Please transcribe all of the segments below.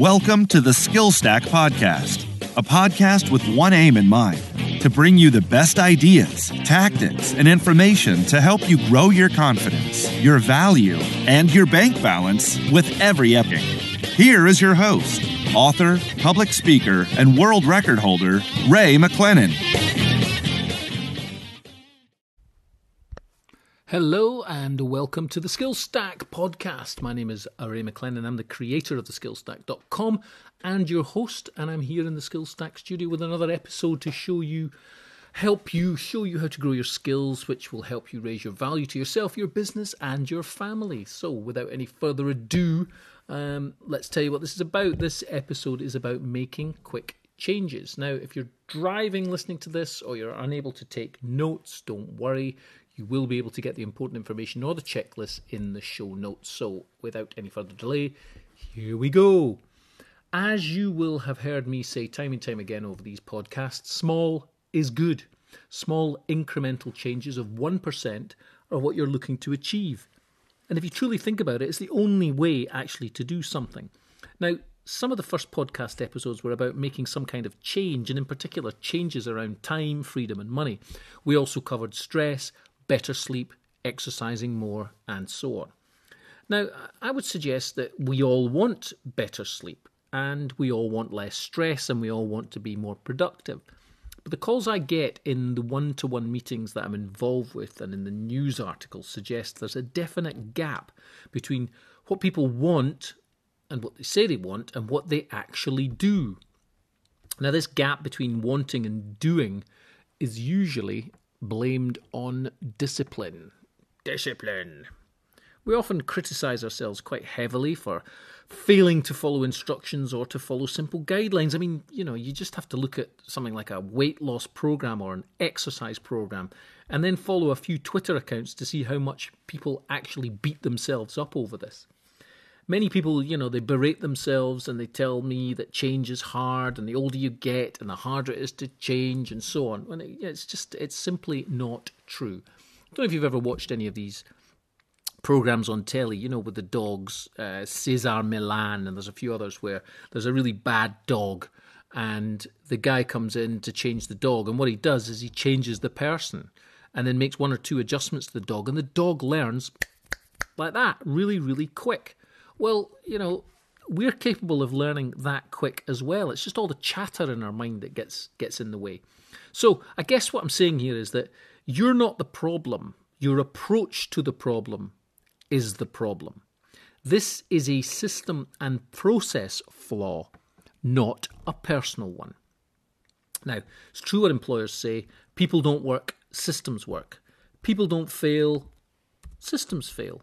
Welcome to the Skill Stack Podcast, a podcast with one aim in mind to bring you the best ideas, tactics, and information to help you grow your confidence, your value, and your bank balance with every epic. Here is your host, author, public speaker, and world record holder, Ray McLennan. Hello and welcome to the Skill Stack podcast. My name is Ray McLennan. I'm the creator of the skillstack.com and your host, and I'm here in the Skill Stack studio with another episode to show you help you show you how to grow your skills which will help you raise your value to yourself, your business and your family. So, without any further ado, um, let's tell you what this is about. This episode is about making quick changes. Now, if you're driving listening to this or you're unable to take notes, don't worry. You will be able to get the important information or the checklist in the show notes. So, without any further delay, here we go. As you will have heard me say time and time again over these podcasts, small is good. Small incremental changes of 1% are what you're looking to achieve. And if you truly think about it, it's the only way actually to do something. Now, some of the first podcast episodes were about making some kind of change, and in particular, changes around time, freedom, and money. We also covered stress, better sleep, exercising more, and so on. Now, I would suggest that we all want better sleep, and we all want less stress, and we all want to be more productive. But the calls I get in the one to one meetings that I'm involved with and in the news articles suggest there's a definite gap between what people want and what they say they want and what they actually do. Now, this gap between wanting and doing is usually blamed on discipline. Discipline. We often criticize ourselves quite heavily for failing to follow instructions or to follow simple guidelines. I mean, you know, you just have to look at something like a weight loss program or an exercise program and then follow a few Twitter accounts to see how much people actually beat themselves up over this many people, you know, they berate themselves and they tell me that change is hard and the older you get and the harder it is to change and so on. When it, it's just, it's simply not true. I don't know if you've ever watched any of these programs on telly, you know, with the dogs, uh, Cesar Millan, and there's a few others where there's a really bad dog and the guy comes in to change the dog. And what he does is he changes the person and then makes one or two adjustments to the dog, and the dog learns like that really, really quick. Well, you know, we're capable of learning that quick as well. It's just all the chatter in our mind that gets gets in the way. So, I guess what I'm saying here is that you're not the problem. Your approach to the problem is the problem. This is a system and process flaw, not a personal one. Now, it's true what employers say people don't work, systems work. People don't fail, systems fail.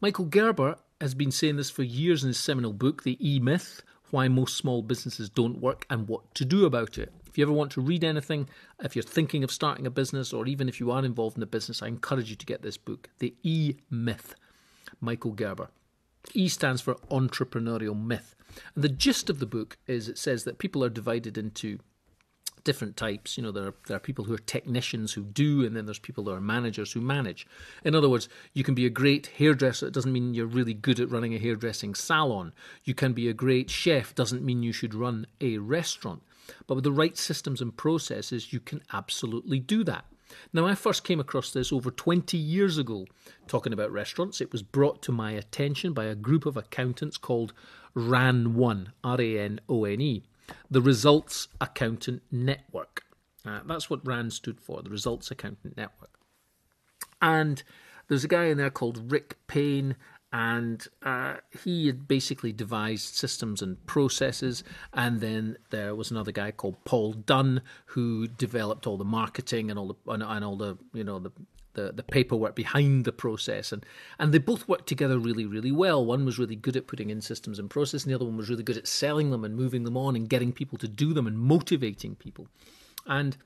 Michael Gerber has been saying this for years in his seminal book, The E Myth Why Most Small Businesses Don't Work and What to Do About It. If you ever want to read anything, if you're thinking of starting a business, or even if you are involved in a business, I encourage you to get this book, The E Myth, Michael Gerber. E stands for entrepreneurial myth. And the gist of the book is it says that people are divided into different types. You know, there are, there are people who are technicians who do, and then there's people who are managers who manage. In other words, you can be a great hairdresser. It doesn't mean you're really good at running a hairdressing salon. You can be a great chef. Doesn't mean you should run a restaurant. But with the right systems and processes, you can absolutely do that. Now, I first came across this over 20 years ago, talking about restaurants. It was brought to my attention by a group of accountants called RAN1, R A N O N E the Results Accountant Network. Uh, that's what RAND stood for, the Results Accountant Network. And there's a guy in there called Rick Payne, and uh, he had basically devised systems and processes. And then there was another guy called Paul Dunn who developed all the marketing and all the and, and all the you know the the, the paperwork behind the process. And and they both worked together really really well. One was really good at putting in systems and process and the other one was really good at selling them and moving them on and getting people to do them and motivating people. And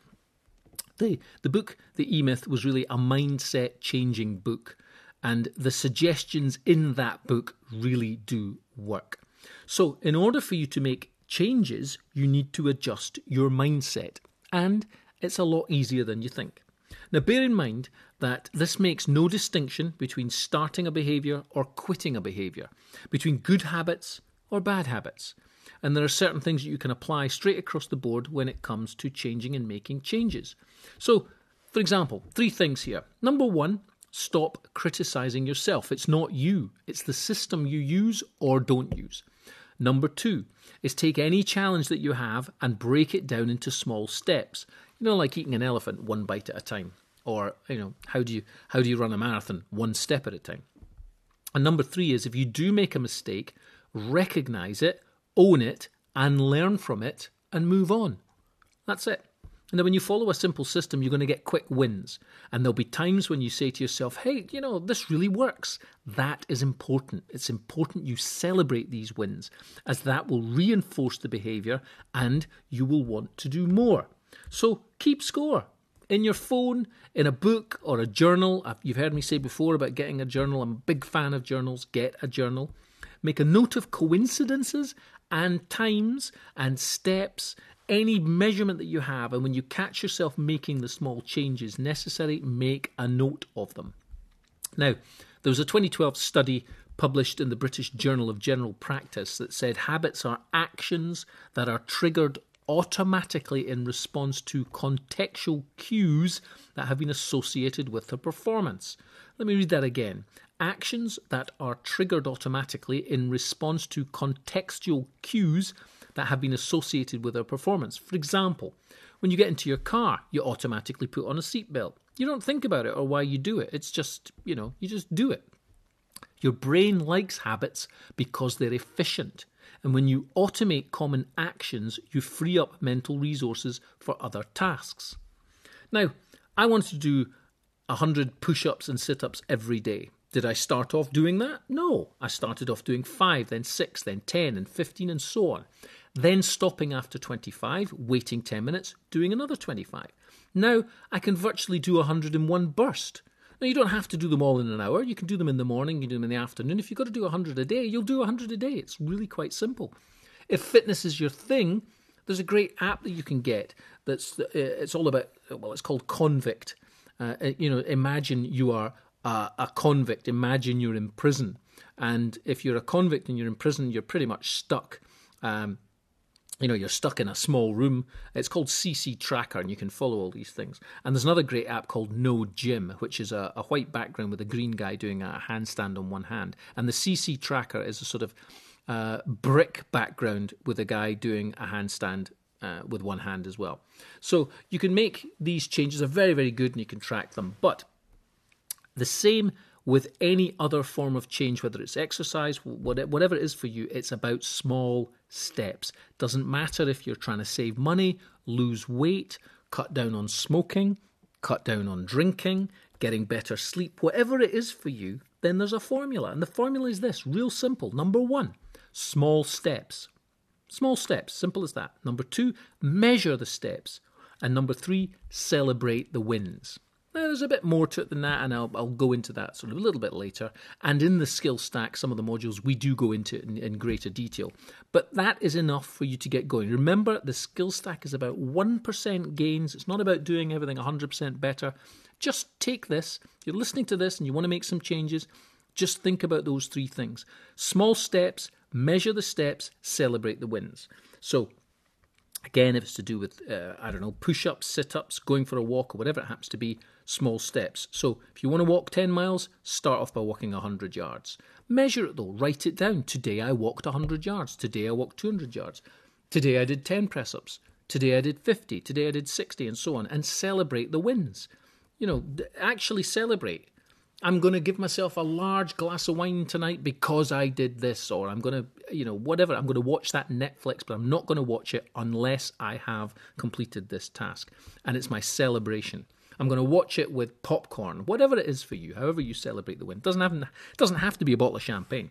the the book the e-myth was really a mindset changing book. And the suggestions in that book really do work. So in order for you to make changes you need to adjust your mindset. And it's a lot easier than you think now, bear in mind that this makes no distinction between starting a behaviour or quitting a behaviour, between good habits or bad habits. And there are certain things that you can apply straight across the board when it comes to changing and making changes. So, for example, three things here. Number one, stop criticizing yourself. It's not you, it's the system you use or don't use. Number two is take any challenge that you have and break it down into small steps. You know, like eating an elephant one bite at a time. Or, you know, how do you how do you run a marathon one step at a time? And number three is if you do make a mistake, recognize it, own it, and learn from it and move on. That's it. And then when you follow a simple system, you're going to get quick wins. And there'll be times when you say to yourself, hey, you know, this really works. That is important. It's important you celebrate these wins, as that will reinforce the behavior and you will want to do more. So keep score. In your phone, in a book or a journal. You've heard me say before about getting a journal. I'm a big fan of journals. Get a journal. Make a note of coincidences and times and steps any measurement that you have, and when you catch yourself making the small changes necessary, make a note of them. Now, there was a 2012 study published in the British Journal of General Practice that said habits are actions that are triggered automatically in response to contextual cues that have been associated with their performance. Let me read that again. Actions that are triggered automatically in response to contextual cues that have been associated with our performance. For example, when you get into your car, you automatically put on a seatbelt. You don't think about it or why you do it. It's just, you know, you just do it. Your brain likes habits because they're efficient. And when you automate common actions, you free up mental resources for other tasks. Now, I wanted to do 100 push ups and sit ups every day. Did I start off doing that? No. I started off doing 5, then 6, then 10, and 15, and so on then stopping after 25, waiting 10 minutes, doing another 25. Now I can virtually do 101 burst. Now you don't have to do them all in an hour. You can do them in the morning, you can do them in the afternoon. If you've got to do 100 a day, you'll do 100 a day. It's really quite simple. If fitness is your thing, there's a great app that you can get that's uh, it's all about well it's called convict uh, uh, you know imagine you are a, a convict imagine you're in prison and if you're a convict and you're in prison you're pretty much stuck um, you know, you're stuck in a small room. It's called CC Tracker, and you can follow all these things. And there's another great app called No Gym, which is a, a white background with a green guy doing a handstand on one hand. And the CC Tracker is a sort of uh, brick background with a guy doing a handstand uh, with one hand as well. So you can make these changes. are very, very good, and you can track them. But the same with any other form of change, whether it's exercise, whatever it is for you, it's about small steps. Doesn't matter if you're trying to save money, lose weight, cut down on smoking, cut down on drinking, getting better sleep, whatever it is for you, then there's a formula. And the formula is this real simple. Number one, small steps. Small steps, simple as that. Number two, measure the steps. And number three, celebrate the wins. Now, there's a bit more to it than that, and I'll, I'll go into that sort of a little bit later. And in the skill stack, some of the modules we do go into in, in greater detail. But that is enough for you to get going. Remember, the skill stack is about 1% gains. It's not about doing everything 100% better. Just take this, you're listening to this, and you want to make some changes. Just think about those three things small steps, measure the steps, celebrate the wins. So, Again, if it's to do with, uh, I don't know, push ups, sit ups, going for a walk, or whatever it happens to be, small steps. So if you want to walk 10 miles, start off by walking 100 yards. Measure it though, write it down. Today I walked 100 yards. Today I walked 200 yards. Today I did 10 press ups. Today I did 50. Today I did 60, and so on. And celebrate the wins. You know, actually celebrate. I'm going to give myself a large glass of wine tonight because I did this, or I'm going to, you know, whatever. I'm going to watch that Netflix, but I'm not going to watch it unless I have completed this task. And it's my celebration. I'm going to watch it with popcorn, whatever it is for you, however you celebrate the win. It doesn't have, it doesn't have to be a bottle of champagne.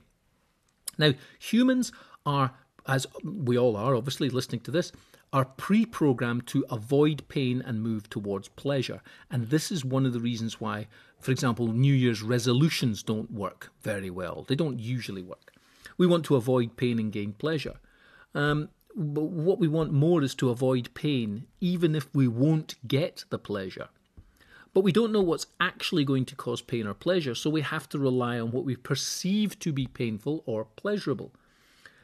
Now, humans are, as we all are, obviously listening to this, are pre programmed to avoid pain and move towards pleasure. And this is one of the reasons why, for example, New Year's resolutions don't work very well. They don't usually work. We want to avoid pain and gain pleasure. Um, but what we want more is to avoid pain, even if we won't get the pleasure. But we don't know what's actually going to cause pain or pleasure, so we have to rely on what we perceive to be painful or pleasurable.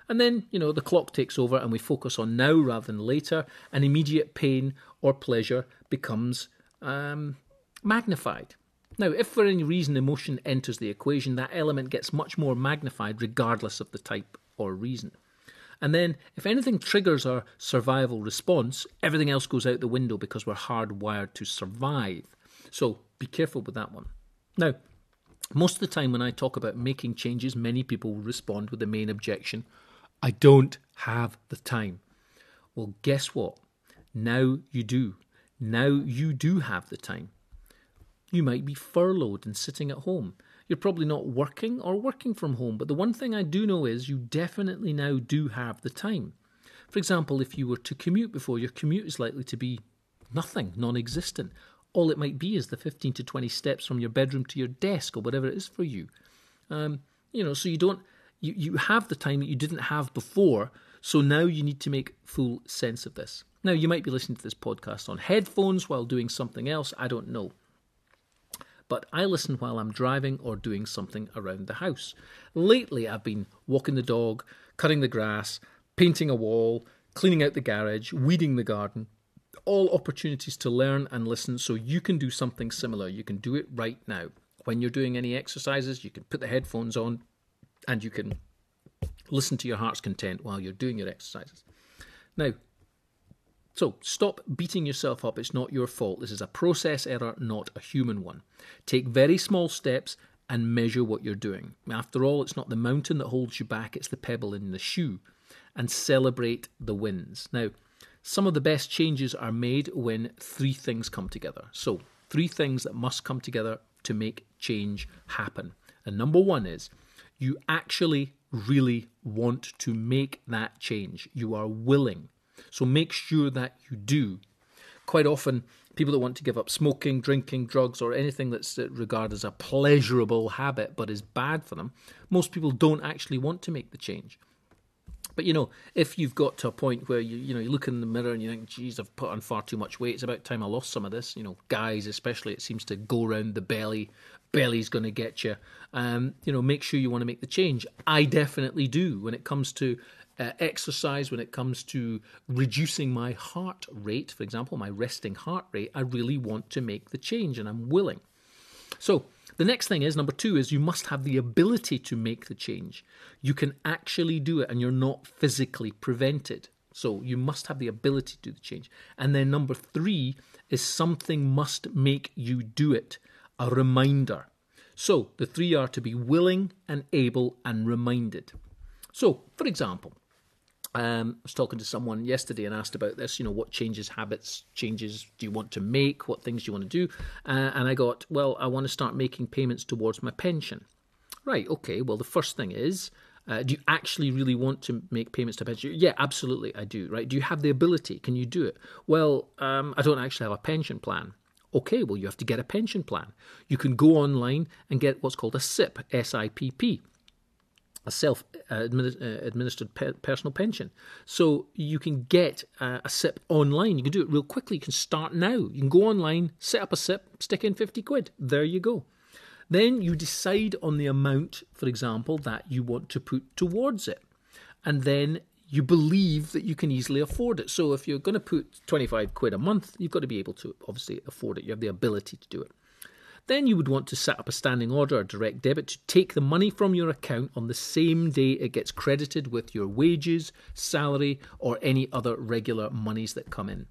And then, you know, the clock takes over and we focus on now rather than later, and immediate pain or pleasure becomes um, magnified. Now, if for any reason emotion enters the equation, that element gets much more magnified regardless of the type or reason. And then, if anything triggers our survival response, everything else goes out the window because we're hardwired to survive. So be careful with that one. Now, most of the time when I talk about making changes, many people respond with the main objection I don't have the time. Well, guess what? Now you do. Now you do have the time. You might be furloughed and sitting at home. You're probably not working or working from home, but the one thing I do know is you definitely now do have the time. For example, if you were to commute before, your commute is likely to be nothing, non existent. All it might be is the 15 to 20 steps from your bedroom to your desk or whatever it is for you. Um, you know, so you don't, you, you have the time that you didn't have before, so now you need to make full sense of this. Now, you might be listening to this podcast on headphones while doing something else, I don't know but I listen while I'm driving or doing something around the house. Lately, I've been walking the dog, cutting the grass, painting a wall, cleaning out the garage, weeding the garden. All opportunities to learn and listen so you can do something similar. You can do it right now. When you're doing any exercises, you can put the headphones on and you can listen to your heart's content while you're doing your exercises. Now, so stop beating yourself up. It's not your fault. This is a process error, not a human one. Take very small steps and measure what you're doing. After all, it's not the mountain that holds you back, it's the pebble in the shoe. And celebrate the wins. Now, some of the best changes are made when three things come together. So, three things that must come together to make change happen. And number one is you actually really want to make that change. You are willing so make sure that you do. Quite often, people that want to give up smoking, drinking, drugs, or anything that's regarded as a pleasurable habit but is bad for them, most people don't actually want to make the change. But you know, if you've got to a point where you you know you look in the mirror and you think, "Geez, I've put on far too much weight. It's about time I lost some of this." You know, guys especially, it seems to go around the belly. Belly's going to get you. Um, you know, make sure you want to make the change. I definitely do when it comes to uh, exercise, when it comes to reducing my heart rate, for example, my resting heart rate, I really want to make the change and I'm willing. So, the next thing is number two is you must have the ability to make the change. You can actually do it and you're not physically prevented. So, you must have the ability to do the change. And then number three is something must make you do it a reminder. So, the three are to be willing and able and reminded. So, for example, um, I was talking to someone yesterday and asked about this. You know, what changes, habits, changes do you want to make? What things do you want to do? Uh, and I got, well, I want to start making payments towards my pension. Right. Okay. Well, the first thing is, uh, do you actually really want to make payments to pension? Yeah, absolutely, I do. Right? Do you have the ability? Can you do it? Well, um, I don't actually have a pension plan. Okay, well, you have to get a pension plan. You can go online and get what's called a SIPP, S I P P a self uh, administered personal pension. So you can get a SIPP online. You can do it real quickly. You can start now. You can go online, set up a SIPP, stick in 50 quid. There you go. Then you decide on the amount, for example, that you want to put towards it. And then you believe that you can easily afford it. So if you're going to put 25 quid a month, you've got to be able to obviously afford it. You have the ability to do it. Then you would want to set up a standing order or direct debit to take the money from your account on the same day it gets credited with your wages, salary, or any other regular monies that come in.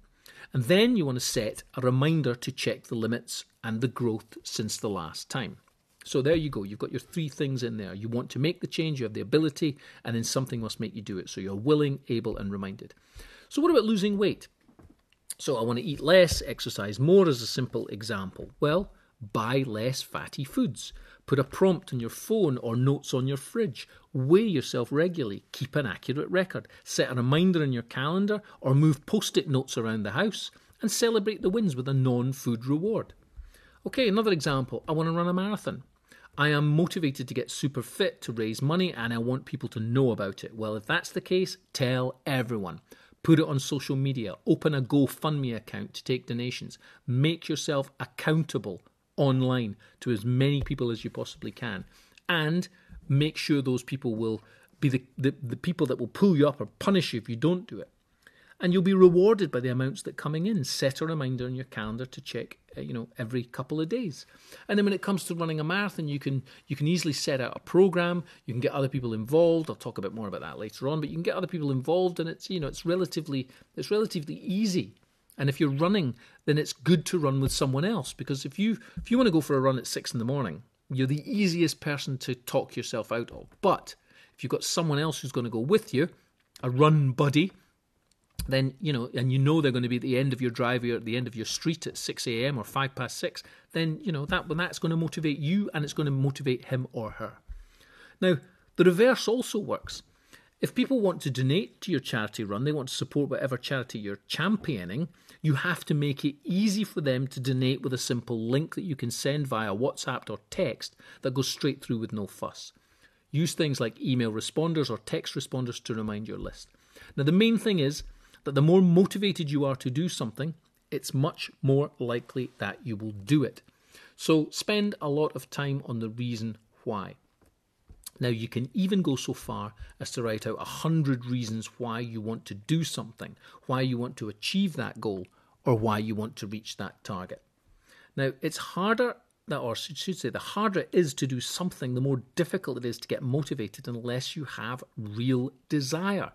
And then you want to set a reminder to check the limits and the growth since the last time. So there you go. You've got your three things in there. You want to make the change, you have the ability, and then something must make you do it. So you're willing, able, and reminded. So, what about losing weight? So, I want to eat less, exercise more as a simple example. Well, Buy less fatty foods. Put a prompt on your phone or notes on your fridge. Weigh yourself regularly. Keep an accurate record. Set a reminder in your calendar or move post it notes around the house. And celebrate the wins with a non food reward. Okay, another example. I want to run a marathon. I am motivated to get super fit to raise money and I want people to know about it. Well, if that's the case, tell everyone. Put it on social media. Open a GoFundMe account to take donations. Make yourself accountable online to as many people as you possibly can. And make sure those people will be the, the, the people that will pull you up or punish you if you don't do it. And you'll be rewarded by the amounts that coming in. Set a reminder on your calendar to check, uh, you know, every couple of days. And then when it comes to running a marathon, you can you can easily set out a program. You can get other people involved. I'll talk a bit more about that later on. But you can get other people involved, and it's you know it's relatively it's relatively easy. And if you're running, then it's good to run with someone else because if you if you want to go for a run at six in the morning, you're the easiest person to talk yourself out of. But if you've got someone else who's going to go with you, a run buddy, then you know, and you know they're going to be at the end of your driveway or at the end of your street at six a.m. or five past six, then you know that that's going to motivate you and it's going to motivate him or her. Now, the reverse also works. If people want to donate to your charity run, they want to support whatever charity you're championing, you have to make it easy for them to donate with a simple link that you can send via WhatsApp or text that goes straight through with no fuss. Use things like email responders or text responders to remind your list. Now, the main thing is that the more motivated you are to do something, it's much more likely that you will do it. So, spend a lot of time on the reason why. Now, you can even go so far as to write out a hundred reasons why you want to do something, why you want to achieve that goal, or why you want to reach that target. Now, it's harder, that or should say, the harder it is to do something, the more difficult it is to get motivated unless you have real desire.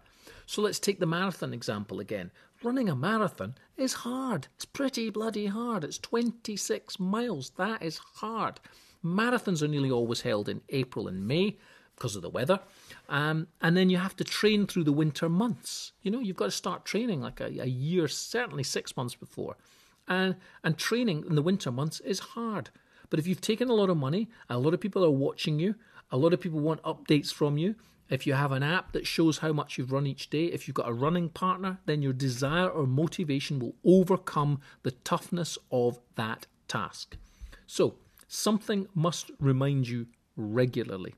So let's take the marathon example again. Running a marathon is hard. It's pretty bloody hard. It's 26 miles. That is hard. Marathons are nearly always held in April and May because of the weather. Um, and then you have to train through the winter months. You know, you've got to start training like a, a year, certainly six months before. And, and training in the winter months is hard. But if you've taken a lot of money, a lot of people are watching you, a lot of people want updates from you. If you have an app that shows how much you've run each day, if you've got a running partner, then your desire or motivation will overcome the toughness of that task. So, something must remind you regularly.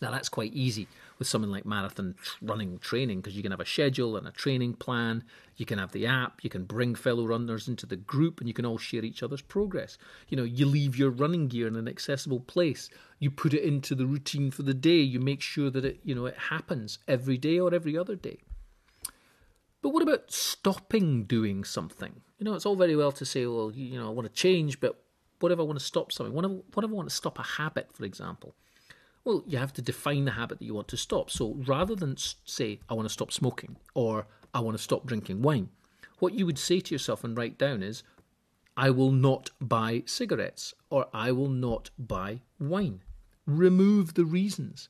Now, that's quite easy with something like marathon running training because you can have a schedule and a training plan. You can have the app. You can bring fellow runners into the group and you can all share each other's progress. You know, you leave your running gear in an accessible place. You put it into the routine for the day. You make sure that it, you know, it happens every day or every other day. But what about stopping doing something? You know, it's all very well to say, well, you know, I want to change, but what if I want to stop something? What if, what if I want to stop a habit, for example? Well, you have to define the habit that you want to stop. So rather than say, I want to stop smoking or I want to stop drinking wine, what you would say to yourself and write down is, I will not buy cigarettes or I will not buy wine. Remove the reasons.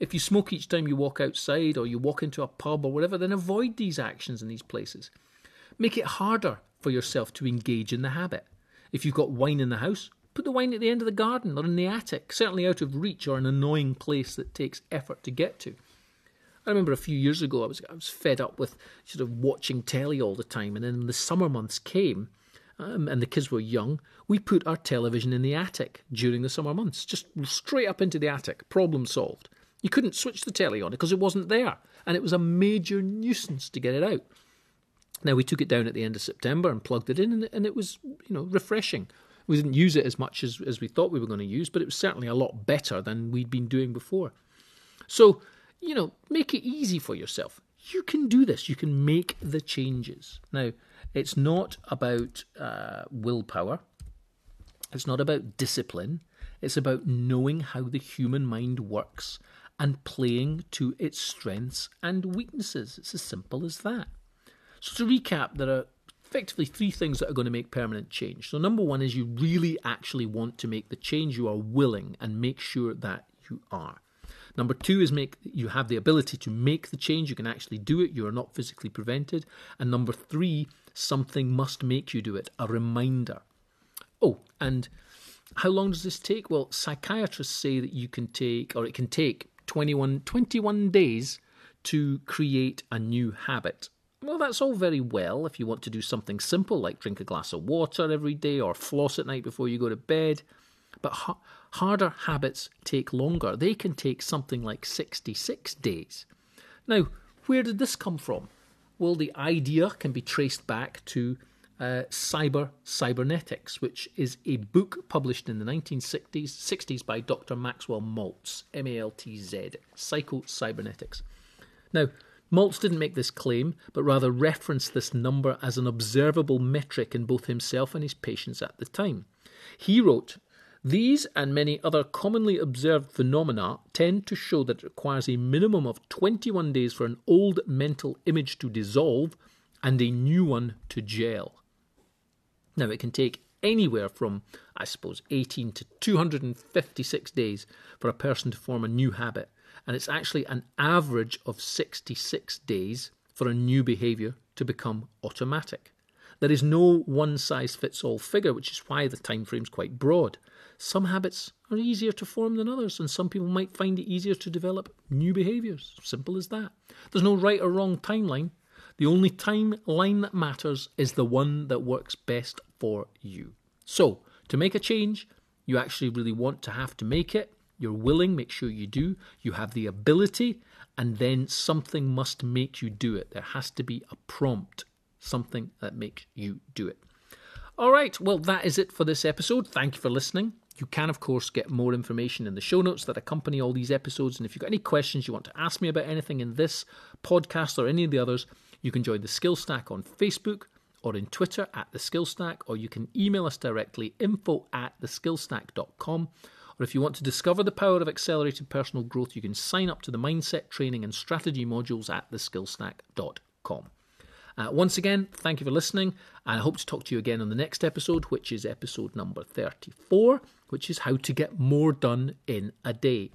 If you smoke each time you walk outside or you walk into a pub or whatever, then avoid these actions in these places. Make it harder for yourself to engage in the habit. If you've got wine in the house, put the wine at the end of the garden or in the attic, certainly out of reach or an annoying place that takes effort to get to. I remember a few years ago I was I was fed up with sort of watching telly all the time, and then the summer months came, um, and the kids were young. We put our television in the attic during the summer months, just straight up into the attic. Problem solved. You couldn't switch the telly on because it wasn't there, and it was a major nuisance to get it out. Now we took it down at the end of September and plugged it in, and, and it was you know refreshing. We didn't use it as much as, as we thought we were going to use, but it was certainly a lot better than we'd been doing before. So, you know, make it easy for yourself. You can do this. You can make the changes. Now, it's not about uh, willpower. It's not about discipline. It's about knowing how the human mind works and playing to its strengths and weaknesses. It's as simple as that. So, to recap, there are effectively three things that are going to make permanent change. So, number one is you really actually want to make the change. You are willing and make sure that you are. Number two is make you have the ability to make the change. You can actually do it. You are not physically prevented. And number three, something must make you do it. A reminder. Oh, and how long does this take? Well, psychiatrists say that you can take, or it can take 21, 21 days to create a new habit. Well, that's all very well if you want to do something simple like drink a glass of water every day or floss at night before you go to bed. But ha- harder habits take longer. They can take something like 66 days. Now, where did this come from? Well, the idea can be traced back to uh, Cyber Cybernetics, which is a book published in the 1960s 60s by Dr. Maxwell Maltz, M A L T Z, Psycho Cybernetics. Now, Maltz didn't make this claim, but rather referenced this number as an observable metric in both himself and his patients at the time. He wrote, these and many other commonly observed phenomena tend to show that it requires a minimum of 21 days for an old mental image to dissolve and a new one to gel. Now, it can take anywhere from, I suppose, 18 to 256 days for a person to form a new habit, and it's actually an average of 66 days for a new behaviour to become automatic. There is no one size fits all figure, which is why the time frame is quite broad. Some habits are easier to form than others, and some people might find it easier to develop new behaviours. Simple as that. There's no right or wrong timeline. The only timeline that matters is the one that works best for you. So, to make a change, you actually really want to have to make it. You're willing, make sure you do. You have the ability, and then something must make you do it. There has to be a prompt, something that makes you do it. All right, well, that is it for this episode. Thank you for listening. You can, of course, get more information in the show notes that accompany all these episodes. And if you've got any questions you want to ask me about anything in this podcast or any of the others, you can join the Skill Stack on Facebook or in Twitter at the Skill Stack, or you can email us directly info at theskillstack.com. Or if you want to discover the power of accelerated personal growth, you can sign up to the mindset training and strategy modules at theskillstack.com. Uh, once again, thank you for listening, and I hope to talk to you again on the next episode, which is episode number 34, which is how to get more done in a day.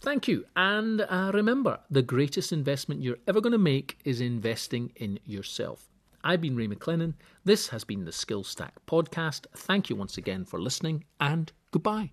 Thank you, and uh, remember the greatest investment you're ever going to make is investing in yourself. I've been Ray McLennan. This has been the Skill Stack Podcast. Thank you once again for listening, and goodbye.